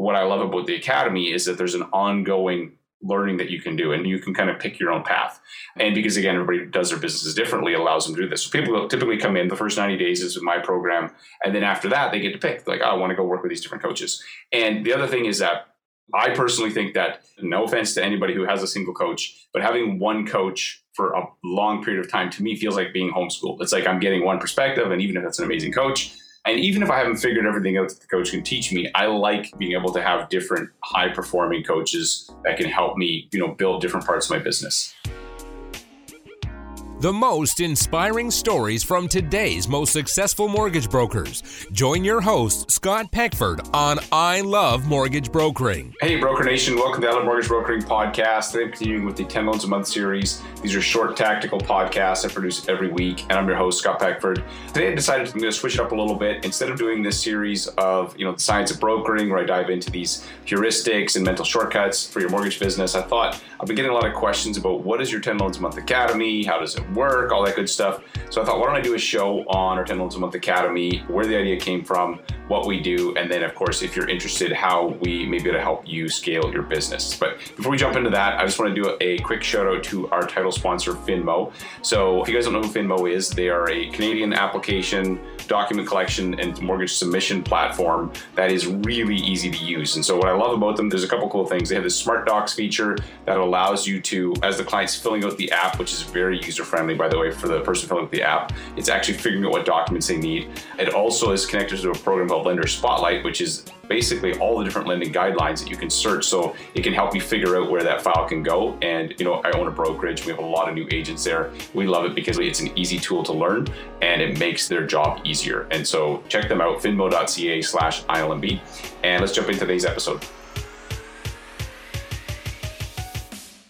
what I love about the academy is that there's an ongoing learning that you can do and you can kind of pick your own path. And because again everybody does their businesses differently it allows them to do this. So people typically come in the first 90 days is my program and then after that they get to pick like oh, i want to go work with these different coaches. And the other thing is that i personally think that no offense to anybody who has a single coach but having one coach for a long period of time to me feels like being homeschooled. It's like i'm getting one perspective and even if that's an amazing coach and even if I haven't figured everything out that the coach can teach me, I like being able to have different high performing coaches that can help me, you know, build different parts of my business. The most inspiring stories from today's most successful mortgage brokers. Join your host, Scott Peckford, on I Love Mortgage Brokering. Hey, Broker Nation, welcome to the I Love Mortgage Brokering podcast. Today I'm continuing with the 10 Loans a Month series. These are short tactical podcasts I produce every week, and I'm your host, Scott Peckford. Today I decided I'm going to switch it up a little bit. Instead of doing this series of, you know, the science of brokering, where I dive into these heuristics and mental shortcuts for your mortgage business, I thought I've been getting a lot of questions about what is your 10 Loans a Month Academy? How does it work, all that good stuff. So I thought, why don't I do a show on our 10 Loans a Month Academy, where the idea came from, what we do, and then, of course, if you're interested, how we may be able to help you scale your business. But before we jump into that, I just want to do a quick shout out to our title sponsor, Finmo. So if you guys don't know who Finmo is, they are a Canadian application, document collection, and mortgage submission platform that is really easy to use. And so what I love about them, there's a couple cool things. They have this Smart Docs feature that allows you to, as the client's filling out the app, which is very user friendly, by the way, for the person filling out the app, it's actually figuring out what documents they need. It also is connected to a program called Lender Spotlight, which is basically all the different lending guidelines that you can search. So it can help you figure out where that file can go. And, you know, I own a brokerage. We have a lot of new agents there. We love it because it's an easy tool to learn and it makes their job easier. And so check them out, finmo.ca slash ILMB. And let's jump into today's episode.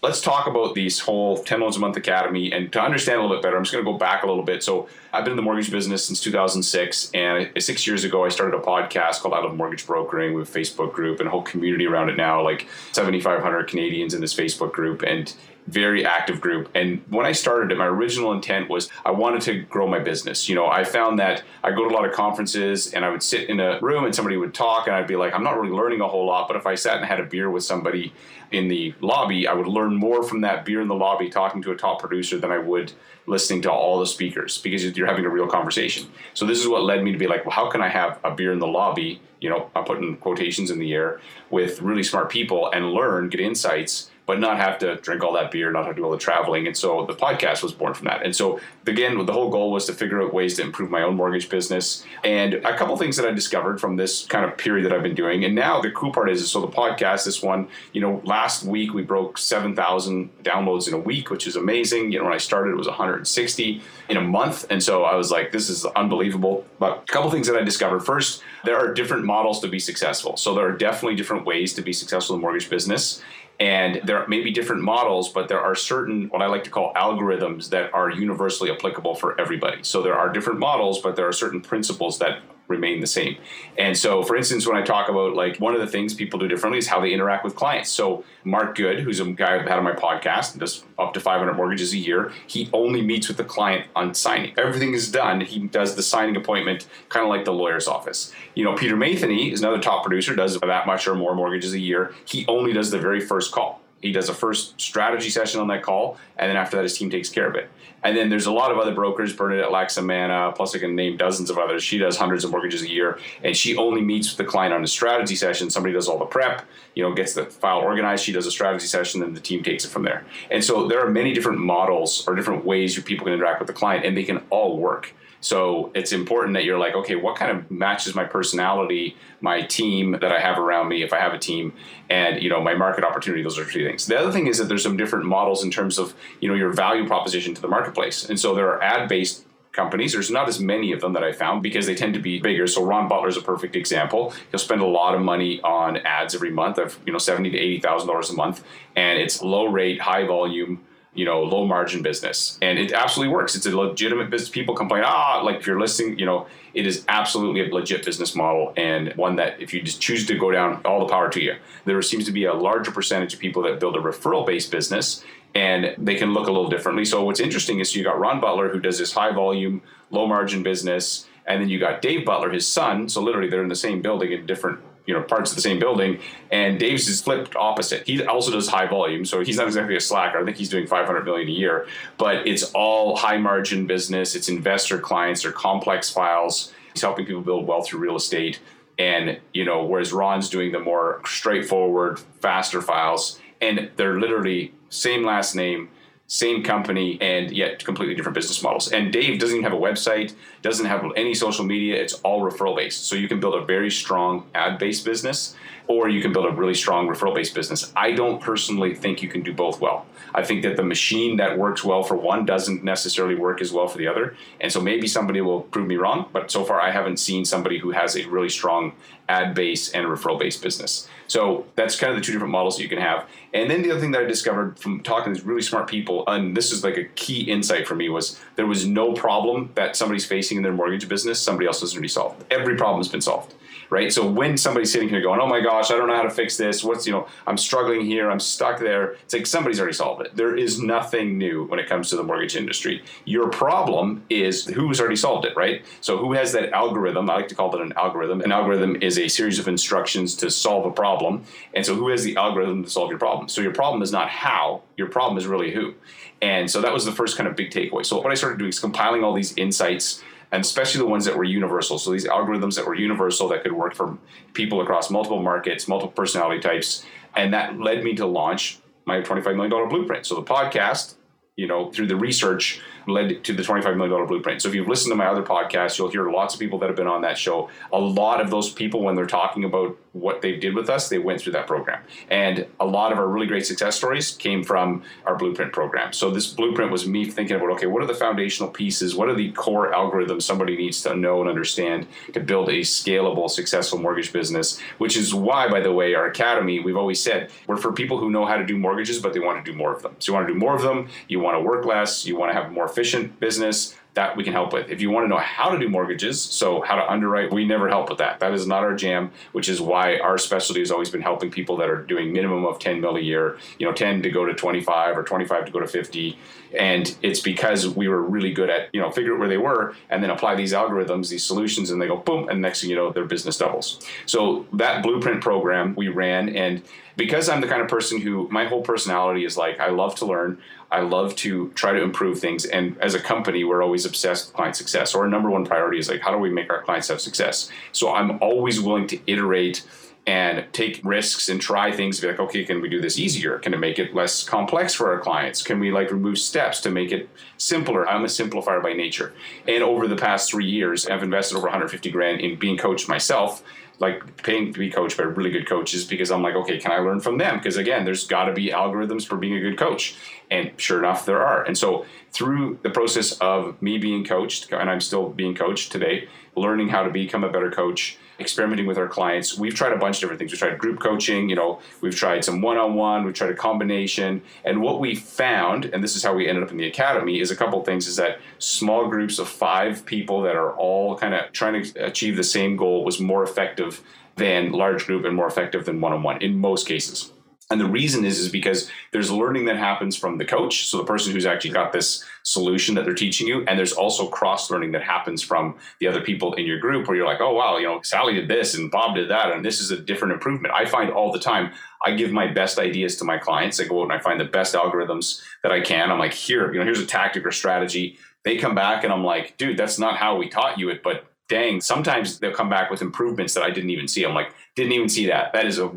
let's talk about these whole 10 loans a month academy and to understand a little bit better i'm just going to go back a little bit so i've been in the mortgage business since 2006 and six years ago i started a podcast called I Love mortgage brokering with a facebook group and a whole community around it now like 7500 canadians in this facebook group and very active group. And when I started it, my original intent was I wanted to grow my business. You know, I found that I go to a lot of conferences and I would sit in a room and somebody would talk and I'd be like, I'm not really learning a whole lot. But if I sat and had a beer with somebody in the lobby, I would learn more from that beer in the lobby talking to a top producer than I would listening to all the speakers because you're having a real conversation. So this is what led me to be like, well, how can I have a beer in the lobby? You know, I'm putting quotations in the air with really smart people and learn, get insights but not have to drink all that beer, not have to do all the traveling. And so the podcast was born from that. And so again, the whole goal was to figure out ways to improve my own mortgage business. And a couple things that I discovered from this kind of period that I've been doing. And now the cool part is, so the podcast, this one, you know, last week we broke 7,000 downloads in a week, which is amazing. You know, when I started, it was 160 in a month. And so I was like, this is unbelievable. But a couple things that I discovered. First, there are different models to be successful. So there are definitely different ways to be successful in the mortgage business. And there may be different models, but there are certain, what I like to call algorithms, that are universally applicable for everybody. So there are different models, but there are certain principles that remain the same. And so, for instance, when I talk about like one of the things people do differently is how they interact with clients. So, Mark Good, who's a guy I've had on my podcast, does up to 500 mortgages a year. He only meets with the client on signing. Everything is done. He does the signing appointment, kind of like the lawyer's office. You know, Peter Matheny is another top producer, does that much or more mortgages a year. He only does the very first call. He does a first strategy session on that call, and then after that, his team takes care of it. And then there's a lot of other brokers, Bernadette Laxamana, plus I can name dozens of others. She does hundreds of mortgages a year, and she only meets with the client on a strategy session. Somebody does all the prep, you know, gets the file organized. She does a strategy session, and the team takes it from there. And so there are many different models or different ways people can interact with the client, and they can all work. So it's important that you're like, okay, what kind of matches my personality, my team that I have around me, if I have a team, and you know my market opportunity. Those are three things. The other thing is that there's some different models in terms of you know your value proposition to the marketplace, and so there are ad-based companies. There's not as many of them that I found because they tend to be bigger. So Ron Butler is a perfect example. He'll spend a lot of money on ads every month of you know seventy to eighty thousand dollars a month, and it's low rate, high volume you know, low margin business. And it absolutely works. It's a legitimate business. People complain, ah, like if you're listing, you know, it is absolutely a legit business model and one that if you just choose to go down, all the power to you. There seems to be a larger percentage of people that build a referral based business and they can look a little differently. So what's interesting is you got Ron Butler who does this high volume, low margin business. And then you got Dave Butler, his son. So literally they're in the same building in different you know parts of the same building. And Dave's is flipped opposite. He also does high volume, so he's not exactly a slacker. I think he's doing 500 million a year, but it's all high margin business. It's investor clients or complex files. He's helping people build wealth through real estate. And you know, whereas Ron's doing the more straightforward, faster files, and they're literally same last name same company and yet completely different business models. And Dave doesn't even have a website, doesn't have any social media. It's all referral based. So you can build a very strong ad based business or you can build a really strong referral based business. I don't personally think you can do both well. I think that the machine that works well for one doesn't necessarily work as well for the other. And so maybe somebody will prove me wrong, but so far I haven't seen somebody who has a really strong ad based and referral based business. So that's kind of the two different models that you can have. And then the other thing that I discovered from talking to these really smart people, and this is like a key insight for me, was there was no problem that somebody's facing in their mortgage business somebody else has already solved. Every problem has been solved right? So when somebody's sitting here going, "Oh my gosh, I don't know how to fix this. What's you know, I'm struggling here. I'm stuck there." It's like somebody's already solved it. There is nothing new when it comes to the mortgage industry. Your problem is who's already solved it, right? So who has that algorithm? I like to call it an algorithm. An algorithm is a series of instructions to solve a problem, and so who has the algorithm to solve your problem? So your problem is not how. Your problem is really who. And so that was the first kind of big takeaway. So what I started doing is compiling all these insights and especially the ones that were universal. So these algorithms that were universal that could work for people across multiple markets, multiple personality types, and that led me to launch my $25 million blueprint. So the podcast, you know, through the research led to the $25 million blueprint. So if you've listened to my other podcasts, you'll hear lots of people that have been on that show. A lot of those people, when they're talking about what they did with us, they went through that program. And a lot of our really great success stories came from our blueprint program. So this blueprint was me thinking about, okay, what are the foundational pieces? What are the core algorithms somebody needs to know and understand to build a scalable, successful mortgage business? Which is why, by the way, our academy, we've always said, we're for people who know how to do mortgages, but they want to do more of them. So you want to do more of them, you want to work less, you want to have more efficient business that we can help with. If you want to know how to do mortgages, so how to underwrite, we never help with that. That is not our jam, which is why our specialty has always been helping people that are doing minimum of 10 mil a year, you know, 10 to go to 25 or 25 to go to 50. And it's because we were really good at, you know, figure out where they were and then apply these algorithms, these solutions, and they go boom, and next thing you know, their business doubles. So that blueprint program we ran and because I'm the kind of person who my whole personality is like I love to learn, I love to try to improve things, and as a company, we're always obsessed with client success. So our number one priority is like how do we make our clients have success. So I'm always willing to iterate and take risks and try things be like okay can we do this easier can it make it less complex for our clients can we like remove steps to make it simpler i'm a simplifier by nature and over the past three years i've invested over 150 grand in being coached myself like paying to be coached by really good coaches because I'm like, okay, can I learn from them? Because again, there's got to be algorithms for being a good coach. And sure enough, there are. And so through the process of me being coached, and I'm still being coached today, learning how to become a better coach, experimenting with our clients. We've tried a bunch of different things. We've tried group coaching, you know, we've tried some one-on-one, we've tried a combination. And what we found, and this is how we ended up in the academy, is a couple things is that small groups of five people that are all kind of trying to achieve the same goal was more effective than large group and more effective than one-on-one in most cases. And the reason is is because there's learning that happens from the coach, so the person who's actually got this solution that they're teaching you, and there's also cross learning that happens from the other people in your group where you're like, "Oh wow, you know, Sally did this and Bob did that and this is a different improvement." I find all the time I give my best ideas to my clients. I go out and I find the best algorithms that I can. I'm like, "Here, you know, here's a tactic or strategy." They come back and I'm like, "Dude, that's not how we taught you it, but dang, sometimes they'll come back with improvements that I didn't even see. I'm like, didn't even see that. That is a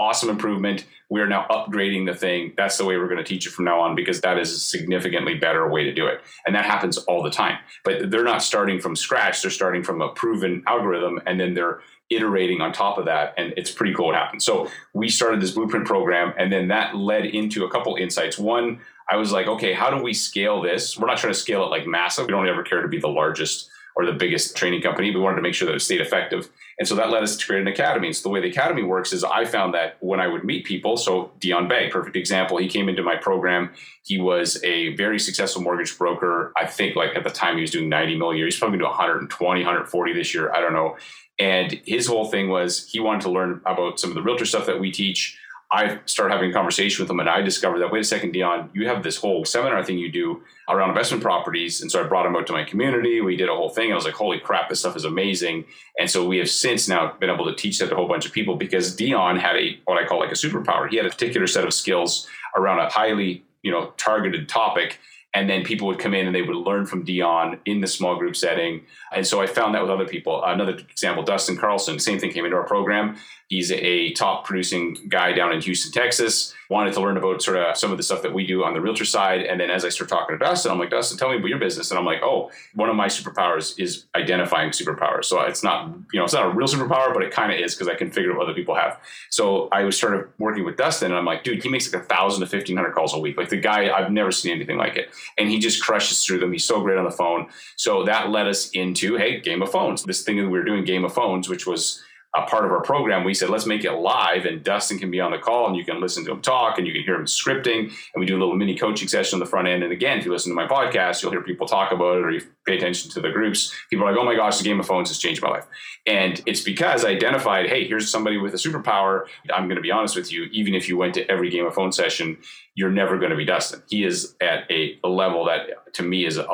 awesome improvement. We are now upgrading the thing. That's the way we're going to teach it from now on because that is a significantly better way to do it. And that happens all the time. But they're not starting from scratch. They're starting from a proven algorithm and then they're iterating on top of that. And it's pretty cool what happens. So we started this blueprint program and then that led into a couple insights. One, I was like, okay, how do we scale this? We're not trying to scale it like massive. We don't ever care to be the largest or the biggest training company. We wanted to make sure that it stayed effective. And so that led us to create an academy. And so the way the academy works is I found that when I would meet people, so Dion Bay, perfect example, he came into my program. He was a very successful mortgage broker. I think like at the time he was doing 90 million a year. He's probably doing 120, 140 this year. I don't know. And his whole thing was he wanted to learn about some of the realtor stuff that we teach I start having a conversation with them and I discovered that, wait a second, Dion, you have this whole seminar thing you do around investment properties. And so I brought him out to my community. We did a whole thing. I was like, holy crap, this stuff is amazing. And so we have since now been able to teach that to a whole bunch of people because Dion had a, what I call like a superpower. He had a particular set of skills around a highly, you know, targeted topic and then people would come in and they would learn from Dion in the small group setting. And so I found that with other people. Another example, Dustin Carlson, same thing came into our program. He's a top producing guy down in Houston, Texas. Wanted to learn about sort of some of the stuff that we do on the realtor side. And then as I start talking to Dustin, I'm like, Dustin, tell me about your business. And I'm like, oh, one of my superpowers is identifying superpowers. So it's not, you know, it's not a real superpower, but it kind of is because I can figure out what other people have. So I was started working with Dustin and I'm like, dude, he makes like a thousand to fifteen hundred calls a week. Like the guy, I've never seen anything like it. And he just crushes through them. He's so great on the phone. So that led us into, hey, Game of Phones. This thing that we were doing, Game of Phones, which was a part of our program, we said, let's make it live and Dustin can be on the call and you can listen to him talk and you can hear him scripting. And we do a little mini coaching session on the front end. And again, if you listen to my podcast, you'll hear people talk about it or you pay attention to the groups. People are like, oh my gosh, the game of phones has changed my life. And it's because I identified, hey, here's somebody with a superpower. I'm going to be honest with you, even if you went to every game of phone session, you're never going to be Dustin. He is at a, level that to me is uh,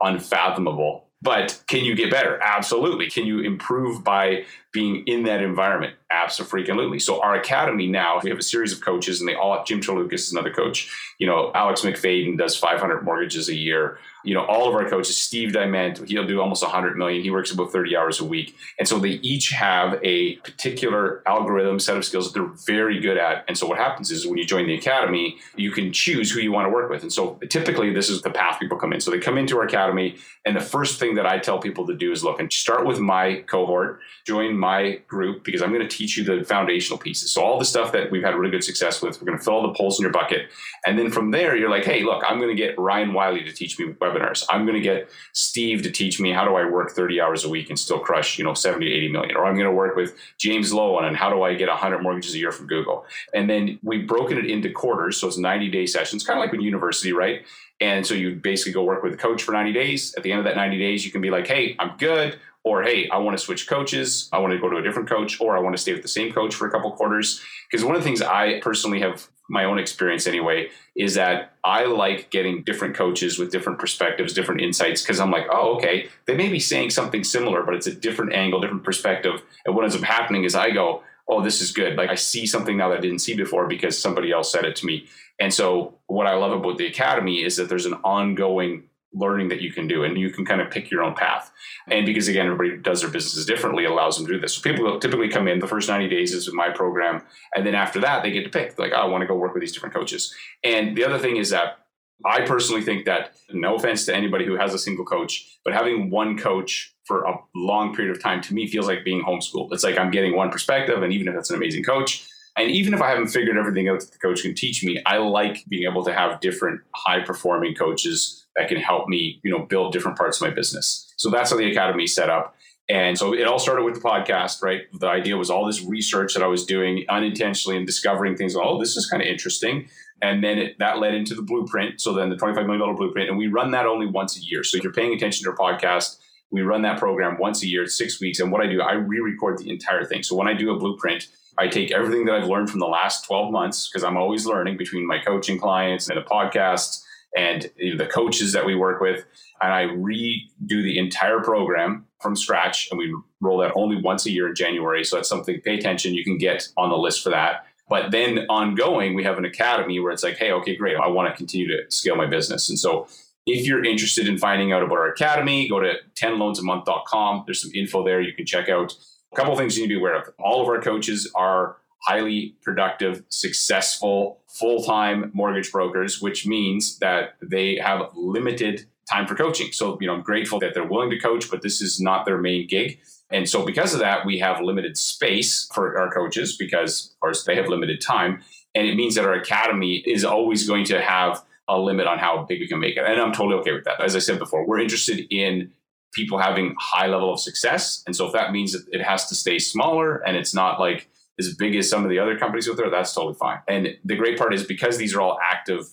unfathomable but can you get better? Absolutely. Can you improve by being in that environment? Absolutely. So our academy now, we have a series of coaches, and they all. Jim Chalukas is another coach. You know, Alex McFadden does 500 mortgages a year you know, all of our coaches, Steve Diment, he'll do almost 100 million. He works about 30 hours a week. And so they each have a particular algorithm, set of skills that they're very good at. And so what happens is when you join the academy, you can choose who you want to work with. And so typically this is the path people come in. So they come into our academy. And the first thing that I tell people to do is look and start with my cohort, join my group, because I'm going to teach you the foundational pieces. So all the stuff that we've had really good success with, we're going to fill all the poles in your bucket. And then from there, you're like, hey, look, I'm going to get Ryan Wiley to teach me webinars. I'm going to get Steve to teach me how do I work 30 hours a week and still crush, you know, 70 80 million. Or I'm going to work with James Lowen on how do I get 100 mortgages a year from Google. And then we've broken it into quarters. So it's 90 day sessions, kind of like when university, right? And so you basically go work with a coach for 90 days. At the end of that 90 days, you can be like, hey, I'm good. Or hey, I want to switch coaches. I want to go to a different coach, or I want to stay with the same coach for a couple quarters. Because one of the things I personally have my own experience anyway, is that I like getting different coaches with different perspectives, different insights, because I'm like, oh, okay, they may be saying something similar, but it's a different angle, different perspective. And what ends up happening is I go, oh, this is good. Like I see something now that I didn't see before because somebody else said it to me. And so what I love about the academy is that there's an ongoing learning that you can do and you can kind of pick your own path. And because again everybody does their businesses differently allows them to do this. So people typically come in the first 90 days is my program and then after that they get to pick like oh, i want to go work with these different coaches. And the other thing is that i personally think that no offense to anybody who has a single coach but having one coach for a long period of time to me feels like being homeschooled. It's like i'm getting one perspective and even if that's an amazing coach and even if I haven't figured everything out that the coach can teach me, I like being able to have different high performing coaches that can help me, you know, build different parts of my business. So that's how the academy set up. And so it all started with the podcast, right? The idea was all this research that I was doing unintentionally and discovering things. Oh, this is kind of interesting. And then it, that led into the blueprint. So then the $25 million blueprint. And we run that only once a year. So if you're paying attention to our podcast, we run that program once a year, six weeks. And what I do, I re record the entire thing. So when I do a blueprint, I take everything that I've learned from the last 12 months, because I'm always learning between my coaching clients and the podcasts and the coaches that we work with. And I redo the entire program from scratch. And we roll that only once a year in January. So that's something, pay attention. You can get on the list for that. But then ongoing, we have an academy where it's like, hey, okay, great. I want to continue to scale my business. And so if you're interested in finding out about our academy, go to 10loansamonth.com. There's some info there you can check out. A couple things you need to be aware of. All of our coaches are highly productive, successful, full time mortgage brokers, which means that they have limited time for coaching. So, you know, I'm grateful that they're willing to coach, but this is not their main gig. And so, because of that, we have limited space for our coaches because, of course, they have limited time. And it means that our academy is always going to have a limit on how big we can make it. And I'm totally okay with that. As I said before, we're interested in people having high level of success. And so if that means that it has to stay smaller and it's not like as big as some of the other companies out there, that's totally fine. And the great part is because these are all active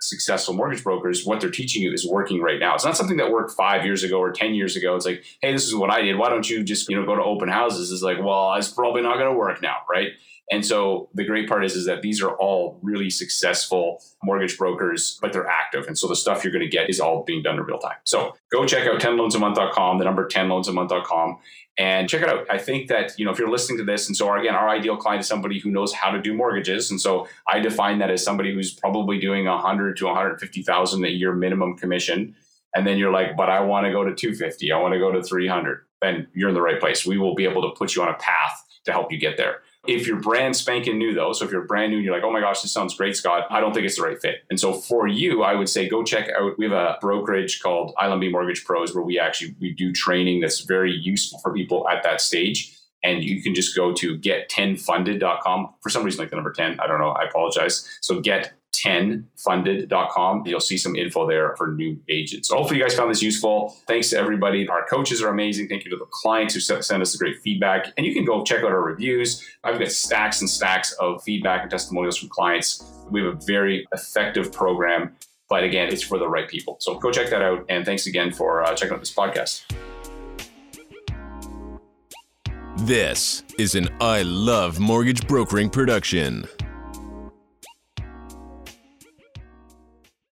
successful mortgage brokers, what they're teaching you is working right now. It's not something that worked five years ago or 10 years ago. It's like, hey, this is what I did. Why don't you just, you know, go to open houses? It's like, well, it's probably not going to work now, right? And so the great part is, is that these are all really successful mortgage brokers, but they're active. And so the stuff you're going to get is all being done in real time. So go check out 10loansamonth.com, the number 10loansamonth.com, and check it out. I think that, you know, if you're listening to this, and so again, our ideal client is somebody who knows how to do mortgages. And so I define that as somebody who's probably doing a 100 to 150,000 a year minimum commission. And then you're like, but I want to go to 250. I want to go to 300. Then you're in the right place. We will be able to put you on a path to help you get there. If you're brand spanking new, though, so if you're brand new and you're like, oh my gosh, this sounds great, Scott, I don't think it's the right fit. And so for you, I would say go check out. We have a brokerage called Island ILMB Mortgage Pros where we actually we do training that's very useful for people at that stage. And you can just go to get10funded.com. For some reason, like the number 10, I don't know. I apologize. So get 10funded.com. You'll see some info there for new agents. So hopefully you guys found this useful. Thanks to everybody. Our coaches are amazing. Thank you to the clients who send us the great feedback. And you can go check out our reviews. I've got stacks and stacks of feedback and testimonials from clients. We have a very effective program. But again, it's for the right people. So go check that out. And thanks again for uh, checking out this podcast. This is an I Love Mortgage Brokering production.